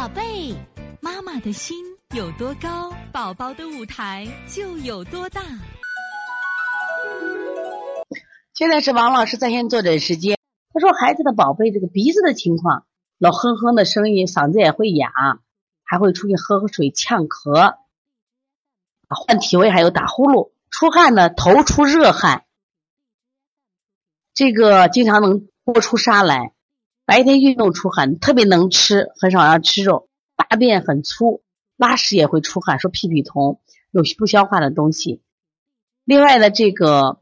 宝贝，妈妈的心有多高，宝宝的舞台就有多大。现在是王老师在线坐诊时间。他说，孩子的宝贝这个鼻子的情况，老哼哼的声音，嗓子也会哑，还会出现喝喝水呛咳，换体位还有打呼噜，出汗呢，头出热汗，这个经常能多出痧来。白天运动出汗，特别能吃，很少让吃肉。大便很粗，拉屎也会出汗，说屁屁痛，有不消化的东西。另外呢，这个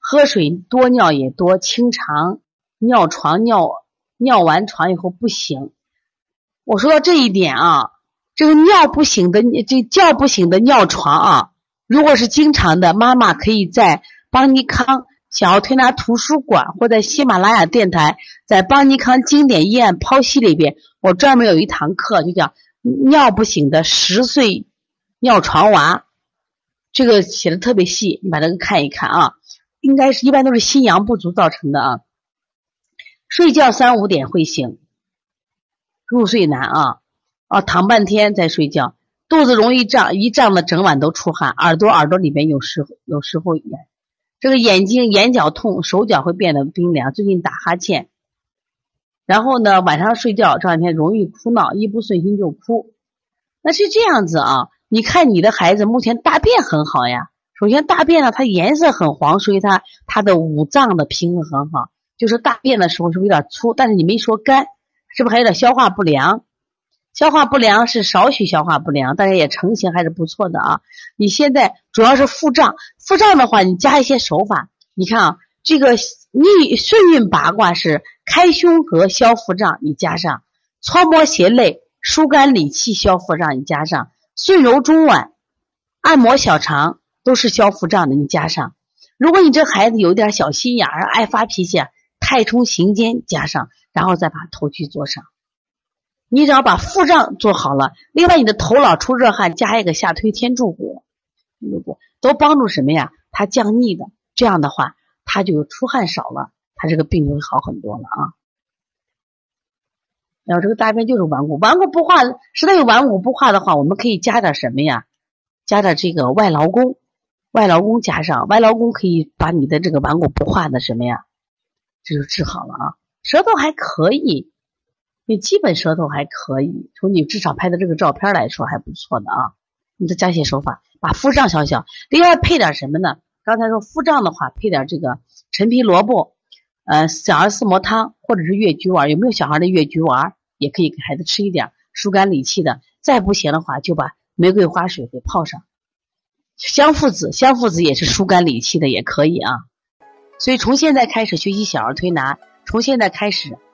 喝水多，尿也多，清肠，尿床尿尿完床以后不醒。我说到这一点啊，这个尿不醒的这叫不醒的尿床啊，如果是经常的，妈妈可以在邦尼康。想要推拿图书馆或在喜马拉雅电台，在邦尼康经典医案剖析里边，我专门有一堂课，就叫尿不醒的十岁尿床娃，这个写的特别细，你把这个看一看啊，应该是一般都是心阳不足造成的啊，睡觉三五点会醒，入睡难啊，啊躺半天再睡觉，肚子容易胀，一胀的整晚都出汗，耳朵耳朵里边有时有时候也。这个眼睛眼角痛，手脚会变得冰凉，最近打哈欠，然后呢，晚上睡觉这两天容易哭闹，一不顺心就哭。那是这样子啊？你看你的孩子目前大便很好呀。首先大便呢，它颜色很黄，所以它它的五脏的平衡很好。就是大便的时候是不是有点粗？但是你没说干，是不是还有点消化不良？消化不良是少许消化不良，但是也成型还是不错的啊。你现在主要是腹胀，腹胀的话，你加一些手法。你看啊，这个逆顺运八卦是开胸膈消腹胀，你加上搓摩胁肋疏肝理气消腹胀，你加上顺揉中脘按摩小肠都是消腹胀的，你加上。如果你这孩子有点小心眼儿，爱发脾气，太冲行间加上，然后再把头去做上。你只要把腹胀做好了，另外你的头脑出热汗，加一个下推天柱骨，都帮助什么呀？它降逆的，这样的话，它就出汗少了，它这个病就会好很多了啊。然后这个大便就是顽固，顽固不化，实在有顽固不化的话，我们可以加点什么呀？加点这个外劳宫，外劳宫加上外劳宫可以把你的这个顽固不化的什么呀，这就治好了啊。舌头还可以。你基本舌头还可以，从你至少拍的这个照片来说还不错的啊。你再加些手法，把腹胀消消。另外配点什么呢？刚才说腹胀的话，配点这个陈皮萝卜，呃，小儿四磨汤或者是越橘丸。有没有小孩的越橘丸？也可以给孩子吃一点，疏肝理气的。再不行的话，就把玫瑰花水给泡上。香附子，香附子也是疏肝理气的，也可以啊。所以从现在开始学习小儿推拿，从现在开始。